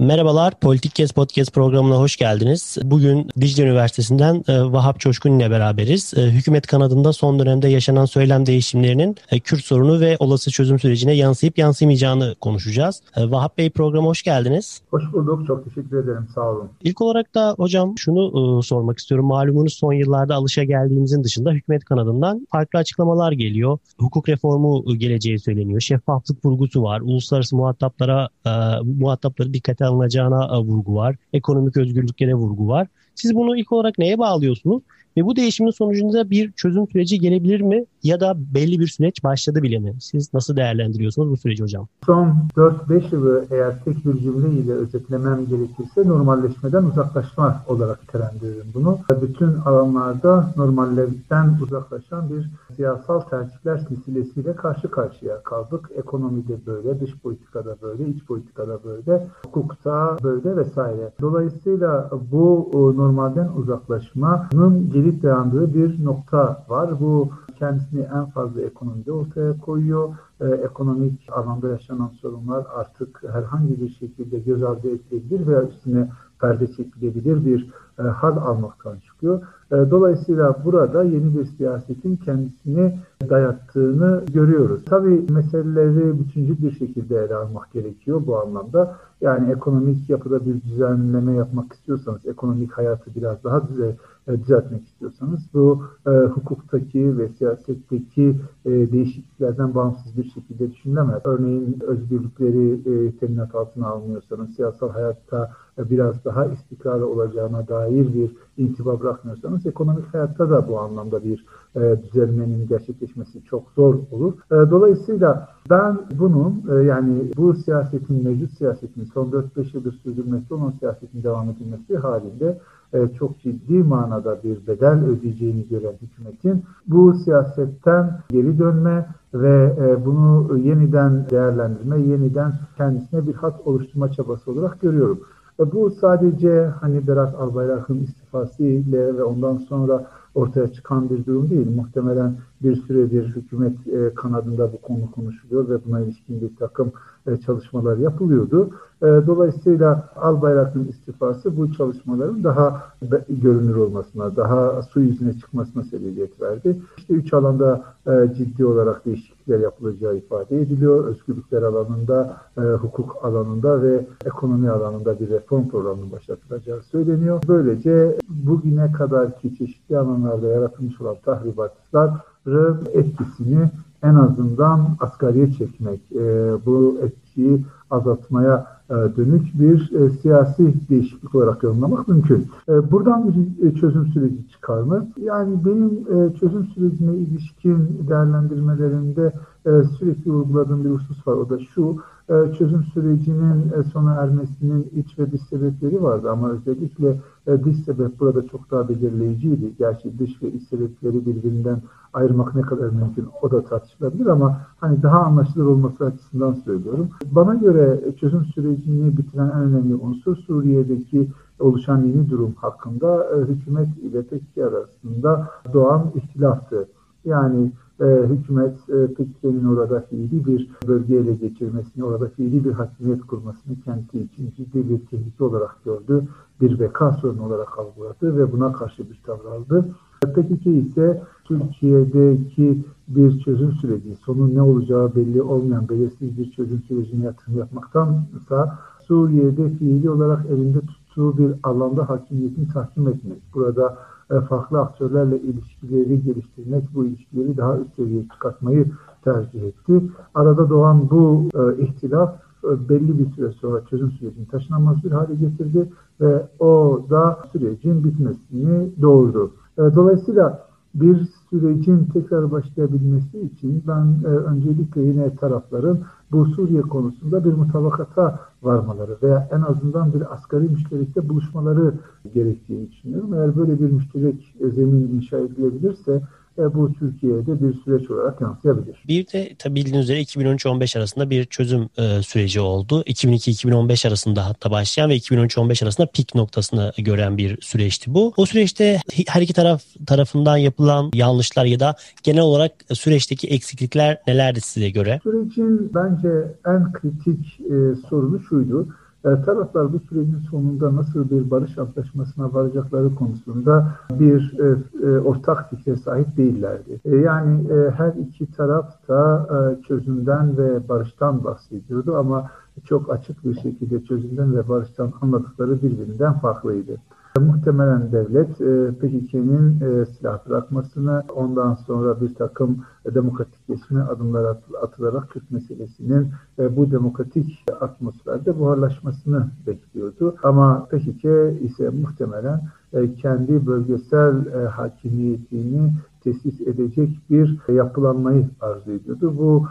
Merhabalar, Politik Kes Podcast programına hoş geldiniz. Bugün Dicle Üniversitesi'nden e, Vahap Çoşkun ile beraberiz. E, hükümet kanadında son dönemde yaşanan söylem değişimlerinin e, Kürt sorunu ve olası çözüm sürecine yansıyıp yansımayacağını konuşacağız. Vahap Bey programa hoş geldiniz. Hoş bulduk, çok teşekkür ederim, sağ olun. İlk olarak da hocam şunu sormak istiyorum. Malumunuz son yıllarda alışa geldiğimizin dışında hükümet kanadından farklı açıklamalar geliyor. Hukuk reformu geleceği söyleniyor. Şeffaflık vurgusu var. Uluslararası muhataplara muhatapları dikkate alınacağına e, vurgu var. Ekonomik özgürlüklere vurgu var. Siz bunu ilk olarak neye bağlıyorsunuz? Ve bu değişimin sonucunda bir çözüm süreci gelebilir mi? Ya da belli bir süreç başladı bile mi? Siz nasıl değerlendiriyorsunuz bu süreci hocam? Son 4-5 yılı eğer tek bir cümleyle özetlemem gerekirse normalleşmeden uzaklaşma olarak nitelendiririm bunu. Bütün alanlarda normallerden uzaklaşan bir siyasal tercihler silsilesiyle karşı karşıya kaldık. Ekonomide böyle, dış politikada böyle, iç politikada böyle, hukukta böyle vesaire. Dolayısıyla bu normalden uzaklaşmanın gelip dayandığı bir nokta var. Bu kendisini en fazla ekonomide ortaya koyuyor. Ee, ekonomik alanda yaşanan sorunlar artık herhangi bir şekilde göz ardı edilebilir veya üstüne perde çekilebilir bir e, hal almaktan çıkıyor. E, dolayısıyla burada yeni bir siyasetin kendisini dayattığını görüyoruz. Tabii meseleleri bütüncül bir şekilde ele almak gerekiyor bu anlamda. Yani ekonomik yapıda bir düzenleme yapmak istiyorsanız, ekonomik hayatı biraz daha düze, e, düzeltmek istiyorsanız bu e, hukuktaki ve siyasetteki e, değişikliklerden bağımsız bir şekilde düşünülemez. Örneğin özgürlükleri e, teminat altına almıyorsanız, siyasal hayatta biraz daha istikrarlı olacağına dair bir intiba bırakmıyorsanız ekonomik hayatta da bu anlamda bir e, düzelmenin gerçekleşmesi çok zor olur. E, dolayısıyla ben bunun e, yani bu siyasetin, mevcut siyasetin son 4-5 yıldır sürdürmekte olan siyasetin devam edilmesi halinde e, çok ciddi manada bir bedel ödeyeceğini gören hükümetin bu siyasetten geri dönme ve e, bunu yeniden değerlendirme, yeniden kendisine bir hat oluşturma çabası olarak görüyorum. E, bu sadece hani Berat Albayrak'ın istifası ile ve ondan sonra ortaya çıkan bir durum değil. Muhtemelen bir süredir hükümet e, kanadında bu konu konuşuluyor ve buna ilişkin bir takım e, çalışmalar yapılıyordu. E, dolayısıyla Albayrak'ın istifası bu çalışmaların daha görünür olmasına, daha su yüzüne çıkmasına sebebiyet verdi. İşte üç alanda ciddi olarak değişiklikler yapılacağı ifade ediliyor. Özgürlükler alanında, hukuk alanında ve ekonomi alanında bir reform programının başlatılacağı söyleniyor. Böylece bugüne kadar ki çeşitli alanlarda yaratılmış olan tahribatlar etkisini en azından asgariye çekmek, e, bu etkiyi azaltmaya e, dönük bir e, siyasi değişiklik olarak yorumlamak mümkün. E, buradan bir e, çözüm süreci çıkar mı? Yani benim e, çözüm sürecine ilişkin değerlendirmelerinde e, sürekli vurguladığım bir husus var. O da şu, çözüm sürecinin e, sona ermesinin iç ve dış sebepleri vardı ama özellikle e, dış sebep burada çok daha belirleyiciydi. Gerçi dış ve iç sebepleri birbirinden ayırmak ne kadar mümkün o da tartışılabilir ama hani daha anlaşılır olması açısından söylüyorum. Bana göre çözüm sürecini bitiren en önemli unsur Suriye'deki oluşan yeni durum hakkında hükümet ile PKK arasında doğan ihtilaftı. Yani e, hükümet e, PKK'nın orada fiili bir bölge ele geçirmesini, orada fiili bir hakimiyet kurmasını kendi için ciddi bir tehlike olarak gördü. Bir veka sorunu olarak algıladı ve buna karşı bir tavır aldı. PKK ise Türkiye'deki bir çözüm süreci, sonu ne olacağı belli olmayan belirsiz bir çözüm sürecine yatırım yapmaktansa Suriye'de fiili olarak elinde tuttuğu bir alanda hakimiyetini tahkim etmek. Burada farklı aktörlerle ilişkileri geliştirmek, bu ilişkileri daha üst seviyeye çıkartmayı tercih etti. Arada doğan bu e, ihtilaf e, belli bir süre sonra çözüm sürecini taşınamaz bir hale getirdi ve o da sürecin bitmesini doğurdu. Dolayısıyla bir sürecin tekrar başlayabilmesi için ben e, öncelikle yine tarafların bu Suriye konusunda bir mutabakata varmaları veya en azından bir asgari müşterekte buluşmaları gerektiğini düşünüyorum. Eğer böyle bir müşterek zemin inşa edilebilirse e, bu Türkiye'de bir süreç olarak yansıyabilir. Bir de tabi bildiğiniz üzere 2013-15 arasında bir çözüm e, süreci oldu. 2002-2015 arasında hatta başlayan ve 2013-15 arasında pik noktasını gören bir süreçti bu. O süreçte her iki taraf tarafından yapılan yanlışlar ya da genel olarak süreçteki eksiklikler nelerdi size göre? Sürecin bence en kritik e, sorunu şuydu. E, taraflar bu sürecin sonunda nasıl bir barış antlaşmasına varacakları konusunda bir e, e, ortak fikre sahip değillerdi. Yani her iki taraf da çözümden ve barıştan bahsediyordu ama çok açık bir şekilde çözümden ve barıştan anladıkları birbirinden farklıydı. Muhtemelen devlet e, PKK'nin e, silah bırakmasını, ondan sonra bir takım demokratikleşme adımlar atılarak Kürt meselesinin e, bu demokratik atmosferde buharlaşmasını bekliyordu. Ama PKK ise muhtemelen kendi bölgesel hakimiyetini tesis edecek bir yapılanmayı arzu ediyordu. Bu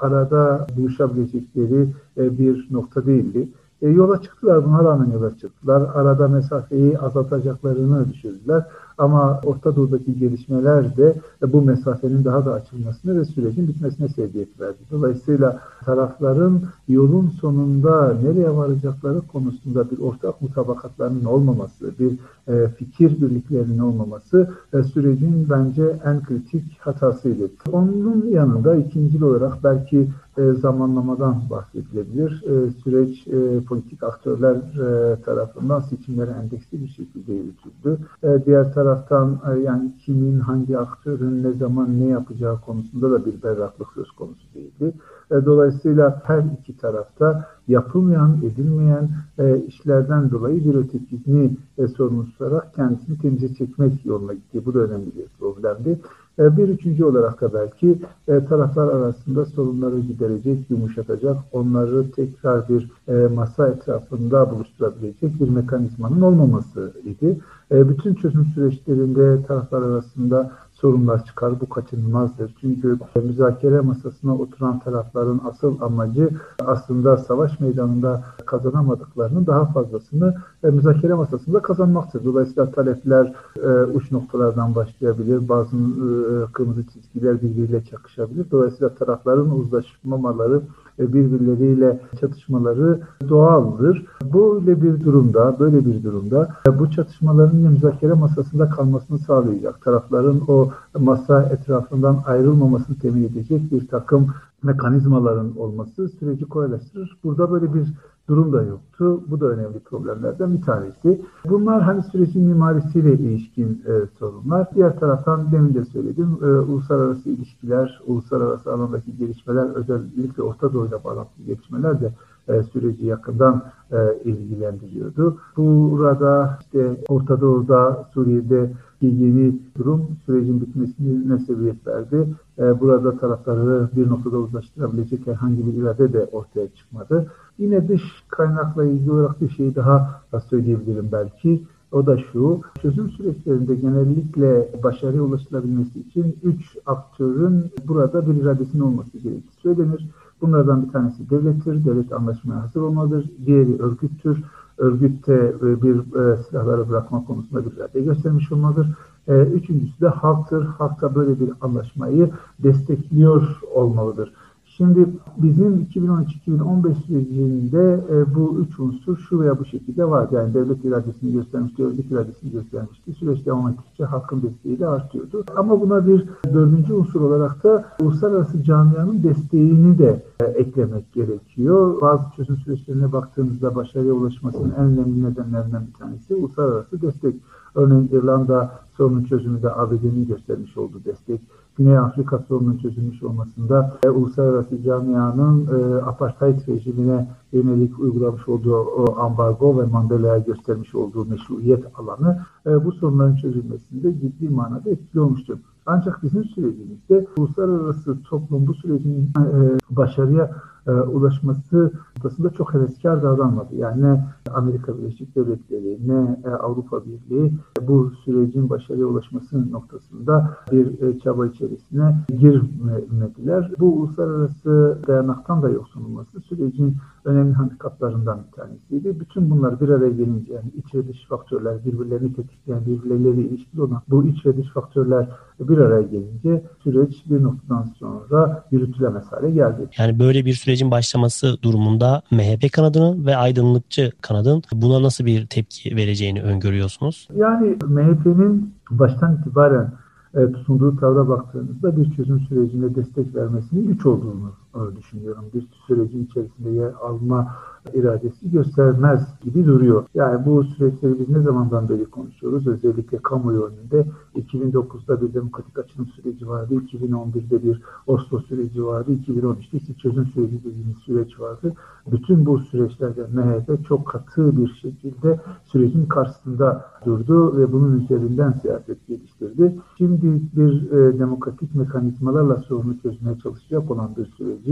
arada buluşabilecekleri bir nokta değildi. E, yola çıktılar, buna rağmen yola çıktılar. Arada mesafeyi azaltacaklarını düşündüler. Ama Orta Doğu'daki gelişmeler de bu mesafenin daha da açılmasını ve sürecin bitmesine sebebiyet verdi. Dolayısıyla tarafların yolun sonunda nereye varacakları konusunda bir ortak mutabakatlarının olmaması, bir e, fikir birliklerinin olmaması e, sürecin bence en kritik hatasıydı. Onun yanında ikinci olarak belki e, zamanlamadan bahsedilebilir. E, süreç e, politik aktörler e, tarafından seçimlere endeksli bir şekilde yürütüldü. E, diğer taraftan e, yani kimin, hangi aktörün ne zaman ne yapacağı konusunda da bir berraklık söz konusu değildi. E, dolayısıyla her iki tarafta yapılmayan, edilmeyen e, işlerden dolayı bir ötekini e, sorumlu tutarak kendisini temize çekmek yoluna gitti. Bu da önemli bir problemdi. E, bir üçüncü olarak da belki e, taraflar arasında sorunları giderecek, yumuşatacak, onları tekrar bir e, masa etrafında buluşturabilecek bir mekanizmanın olmaması idi. Bütün çözüm süreçlerinde taraflar arasında sorunlar çıkar. Bu kaçınılmazdır. Çünkü müzakere masasına oturan tarafların asıl amacı aslında savaş meydanında kazanamadıklarının daha fazlasını e, müzakere masasında kazanmaktır. Dolayısıyla talepler e, uç noktalardan başlayabilir. Bazı e, kırmızı çizgiler birbiriyle çakışabilir. Dolayısıyla tarafların uzlaşmamaları birbirleriyle çatışmaları doğaldır. Böyle bir durumda, böyle bir durumda bu çatışmaların müzakere masasında kalmasını sağlayacak. Tarafların o masa etrafından ayrılmamasını temin edecek bir takım mekanizmaların olması süreci kolaylaştırır. Burada böyle bir durum da yoktu. Bu da önemli problemlerden bir tanesi. Bunlar hani sürecin mimarisiyle ilişkin e, sorunlar. Diğer taraftan demin de söyledim e, uluslararası ilişkiler, uluslararası alandaki gelişmeler özellikle Orta Doğu'yla bağlantılı gelişmeler de e, süreci yakından e, ilgilendiriyordu. Burada işte Orta Doğu'da, Suriye'de yeni durum sürecin bitmesine sebebiyet verdi. E, burada tarafları bir noktada uzlaştırabilecek herhangi bir irade de ortaya çıkmadı. Yine dış kaynakla ilgili olarak bir şey daha söyleyebilirim belki. O da şu, çözüm süreçlerinde genellikle başarıya ulaşılabilmesi için üç aktörün burada bir iradesinin olması gerektiği söylenir. Bunlardan bir tanesi devlettir, devlet anlaşmaya hazır olmalıdır. Diğeri örgüttür, örgütte e, bir e, silahları bırakma konusunda bir irade göstermiş olmalıdır. E, üçüncüsü de halktır. Halk da böyle bir anlaşmayı destekliyor olmalıdır. Şimdi bizim 2013-2015 sürecinde e, bu üç unsur şu veya bu şekilde var. Yani devlet iradesini göstermişti, örgüt iradesini göstermişti. Süreç devam ettikçe halkın desteği de artıyordu. Ama buna bir dördüncü unsur olarak da uluslararası camianın desteğini de e, eklemek gerekiyor. Bazı çözüm süreçlerine baktığımızda başarıya ulaşmasının en önemli nedenlerinden bir tanesi uluslararası destek. Örneğin İrlanda sorunun çözümünde ABD'nin göstermiş olduğu destek. Güney Afrika sorunun çözülmüş olmasında e, uluslararası camianın e, apartheid rejimine yönelik uygulamış olduğu o ambargo ve Mandela'ya göstermiş olduğu meşruiyet alanı e, bu sorunların çözülmesinde ciddi manada etkili olmuştur. Ancak bizim sürecimizde uluslararası toplum bu sürecin e, başarıya e, ulaşması noktasında çok heveskar davranmadı. Yani ne Amerika Birleşik Devletleri ne e, Avrupa Birliği bu sürecin başarıya ulaşması noktasında bir e, çaba içerisine girmediler. Bu uluslararası dayanaktan da yoksun olması sürecin önemli handikaplarından bir tanesiydi. Bütün bunlar bir araya gelince yani iç ve dış faktörler birbirlerini tetikleyen, birbirleriyle ilişkili olan bu iç ve dış faktörler bir araya gelince süreç bir noktadan sonra yürütülemez hale geldi. Yani böyle bir sürecin başlaması durumunda MHP kanadının ve aydınlıkçı kanadın buna nasıl bir tepki vereceğini öngörüyorsunuz? Yani MHP'nin baştan itibaren e, tutunduğu tavra baktığınızda bir çözüm sürecine destek vermesinin güç olduğunu düşünüyorum. Bir sürecin içerisinde yer alma iradesi göstermez gibi duruyor. Yani bu süreçleri biz ne zamandan beri konuşuyoruz? Özellikle kamuoyu önünde 2009'da bir demokratik açılım süreci vardı, 2011'de bir Oslo süreci vardı, 2013'te ise çözüm süreci dediğimiz süreç vardı. Bütün bu süreçlerde MHP çok katı bir şekilde sürecin karşısında durdu ve bunun üzerinden siyaset geliştirdi. Şimdi bir e, demokratik mekanizmalarla sorunu çözmeye çalışacak olan bir süreci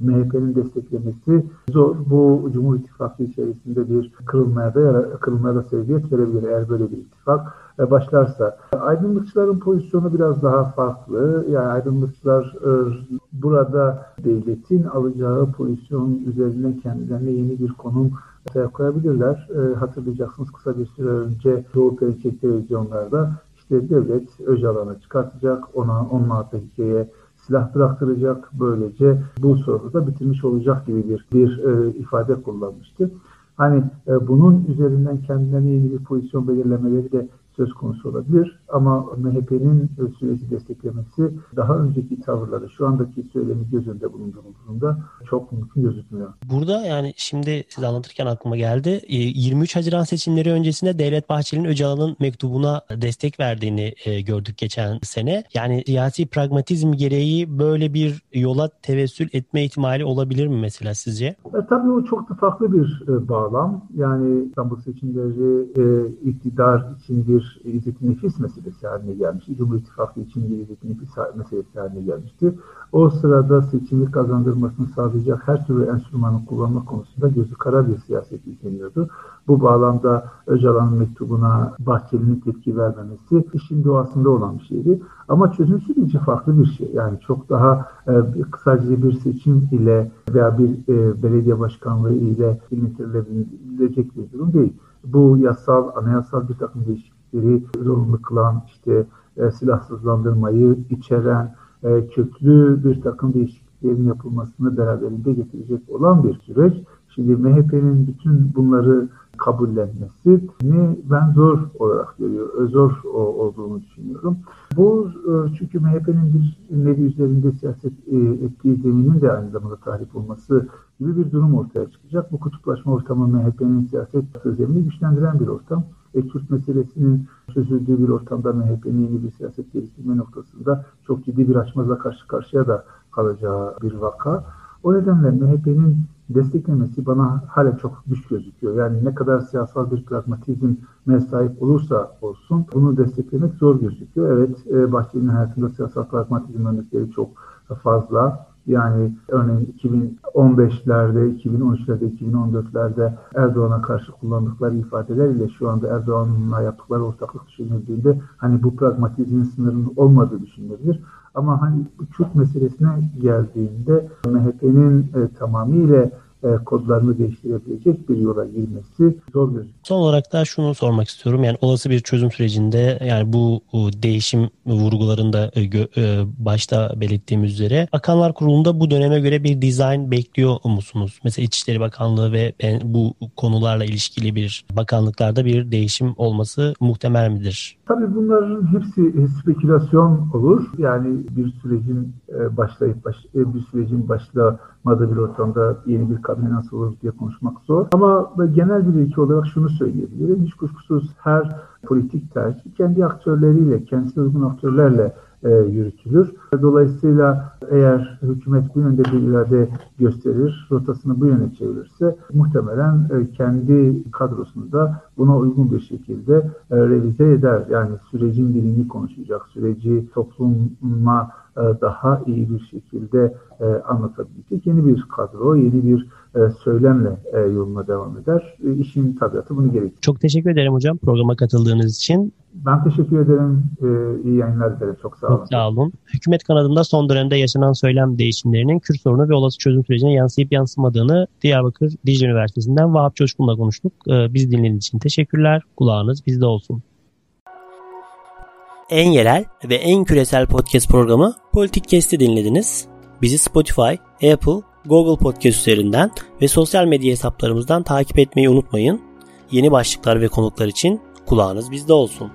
MHP'nin desteklemesi zor. Bu Cumhur İttifakı içerisinde bir kırılmaya da, kırılmaya da sebebiyet verebilir eğer böyle bir ittifak e, başlarsa. Aydınlıkçıların pozisyonu biraz daha farklı. Yani aydınlıkçılar e, burada devletin alacağı pozisyon üzerine kendilerine yeni bir konum ortaya koyabilirler. E, hatırlayacaksınız kısa bir süre önce Doğu Perinçek televizyonlarda işte devlet Öcalan'ı çıkartacak, ona onun APK'ye silah bıraktıracak. Böylece bu soruda da bitirmiş olacak gibi bir bir e, ifade kullanmıştı. Hani e, bunun üzerinden kendilerine bir pozisyon belirlemeleri de söz konusu olabilir. Ama MHP'nin süreci desteklemesi daha önceki tavırları, şu andaki söylemi göz önünde bulundurulduğunda çok mümkün gözükmüyor. Burada yani şimdi siz anlatırken aklıma geldi. 23 e, Haziran seçimleri öncesinde Devlet Bahçeli'nin Öcalan'ın mektubuna destek verdiğini e, gördük geçen sene. Yani siyasi pragmatizm gereği böyle bir yola tevessül etme ihtimali olabilir mi mesela sizce? E, tabii o çok da farklı bir e, bağlam. Yani İstanbul seçimleri e, iktidar için bir bir İzzet Nefis meselesi haline gelmişti. Cumhur İttifakı için bir İzzet Nefis meselesi haline gelmişti. O sırada seçimi kazandırmasını sağlayacak her türlü enstrümanı kullanma konusunda gözü kara bir siyaset izleniyordu. Bu bağlamda Öcalan'ın mektubuna Bahçeli'nin tepki vermemesi işin doğasında olan bir şeydi. Ama çözüm süreci farklı bir şey. Yani çok daha e, sadece bir seçim ile veya bir e, belediye başkanlığı ile ilintirilebilecek bir durum değil. Bu yasal, anayasal bir takım değişiklikler değişiklikleri zorunlu kılan, işte e, silahsızlandırmayı içeren e, köklü bir takım değişikliklerin yapılmasını beraberinde getirecek olan bir süreç. Şimdi MHP'nin bütün bunları kabullenmesi ni ben zor olarak görüyor, zor olduğunu düşünüyorum. Bu e, çünkü MHP'nin bir nevi üzerinde siyaset e, ettiği zeminin de aynı zamanda tahrip olması gibi bir durum ortaya çıkacak. Bu kutuplaşma ortamı MHP'nin siyaset zemini güçlendiren bir ortam ve Kürt meselesinin çözüldüğü bir ortamda MHP'nin yeni bir siyaset geliştirme noktasında çok ciddi bir açmazla karşı karşıya da kalacağı bir vaka. O nedenle MHP'nin desteklemesi bana hala çok güç gözüküyor. Yani ne kadar siyasal bir pragmatizm sahip olursa olsun bunu desteklemek zor gözüküyor. Evet e, Bahçeli'nin hayatında siyasal pragmatizm örnekleri çok fazla. Yani örneğin 2015'lerde, 2013'lerde, 2014'lerde Erdoğan'a karşı kullandıkları ifadeler ile şu anda Erdoğan'la yaptıkları ortaklık düşünüldüğünde hani bu pragmatizmin sınırının olmadığı düşünülebilir. Ama hani Kürt meselesine geldiğinde MHP'nin e, tamamıyla e, kodlarını değiştirebilecek bir yola girmesi zor gözüküyor. Son olarak da şunu sormak istiyorum. Yani olası bir çözüm sürecinde yani bu değişim vurgularında e, e, başta belirttiğimiz üzere Bakanlar Kurulu'nda bu döneme göre bir dizayn bekliyor musunuz? Mesela İçişleri Bakanlığı ve bu konularla ilişkili bir bakanlıklarda bir değişim olması muhtemel midir? Tabii bunların hepsi spekülasyon olur. Yani bir sürecin başlayıp baş, bir sürecin başlamadığı bir ortamda yeni bir kabine nasıl olur diye konuşmak zor. Ama genel bir ilke olarak şunu söyleyebilirim. Hiç kuşkusuz her politik tercih kendi aktörleriyle, kendisine uygun aktörlerle e, yürütülür. Dolayısıyla eğer hükümet bu yönde bir irade gösterir, rotasını bu yöne çevirirse muhtemelen e, kendi kadrosunu da buna uygun bir şekilde e, revize eder. Yani sürecin dilini konuşacak, süreci topluma e, daha iyi bir şekilde anlatabilecek yeni bir kadro, yeni bir söylemle yoluna devam eder. İşin tabiatı bunu gerektiriyor. Çok teşekkür ederim hocam programa katıldığınız için. Ben teşekkür ederim. İyi yayınlar dilerim. Çok sağ olun. Çok sağ olun. Hükümet kanadında son dönemde yaşanan söylem değişimlerinin Kürt sorunu ve olası çözüm sürecine yansıyıp yansımadığını Diyarbakır Dicle Üniversitesi'nden Vahap Coşkun'la konuştuk. Biz dinlediğiniz için teşekkürler. Kulağınız bizde olsun. en yerel ve en küresel podcast programı Politik Kesti dinlediniz. Bizi Spotify, Apple, Google Podcast üzerinden ve sosyal medya hesaplarımızdan takip etmeyi unutmayın. Yeni başlıklar ve konuklar için kulağınız bizde olsun.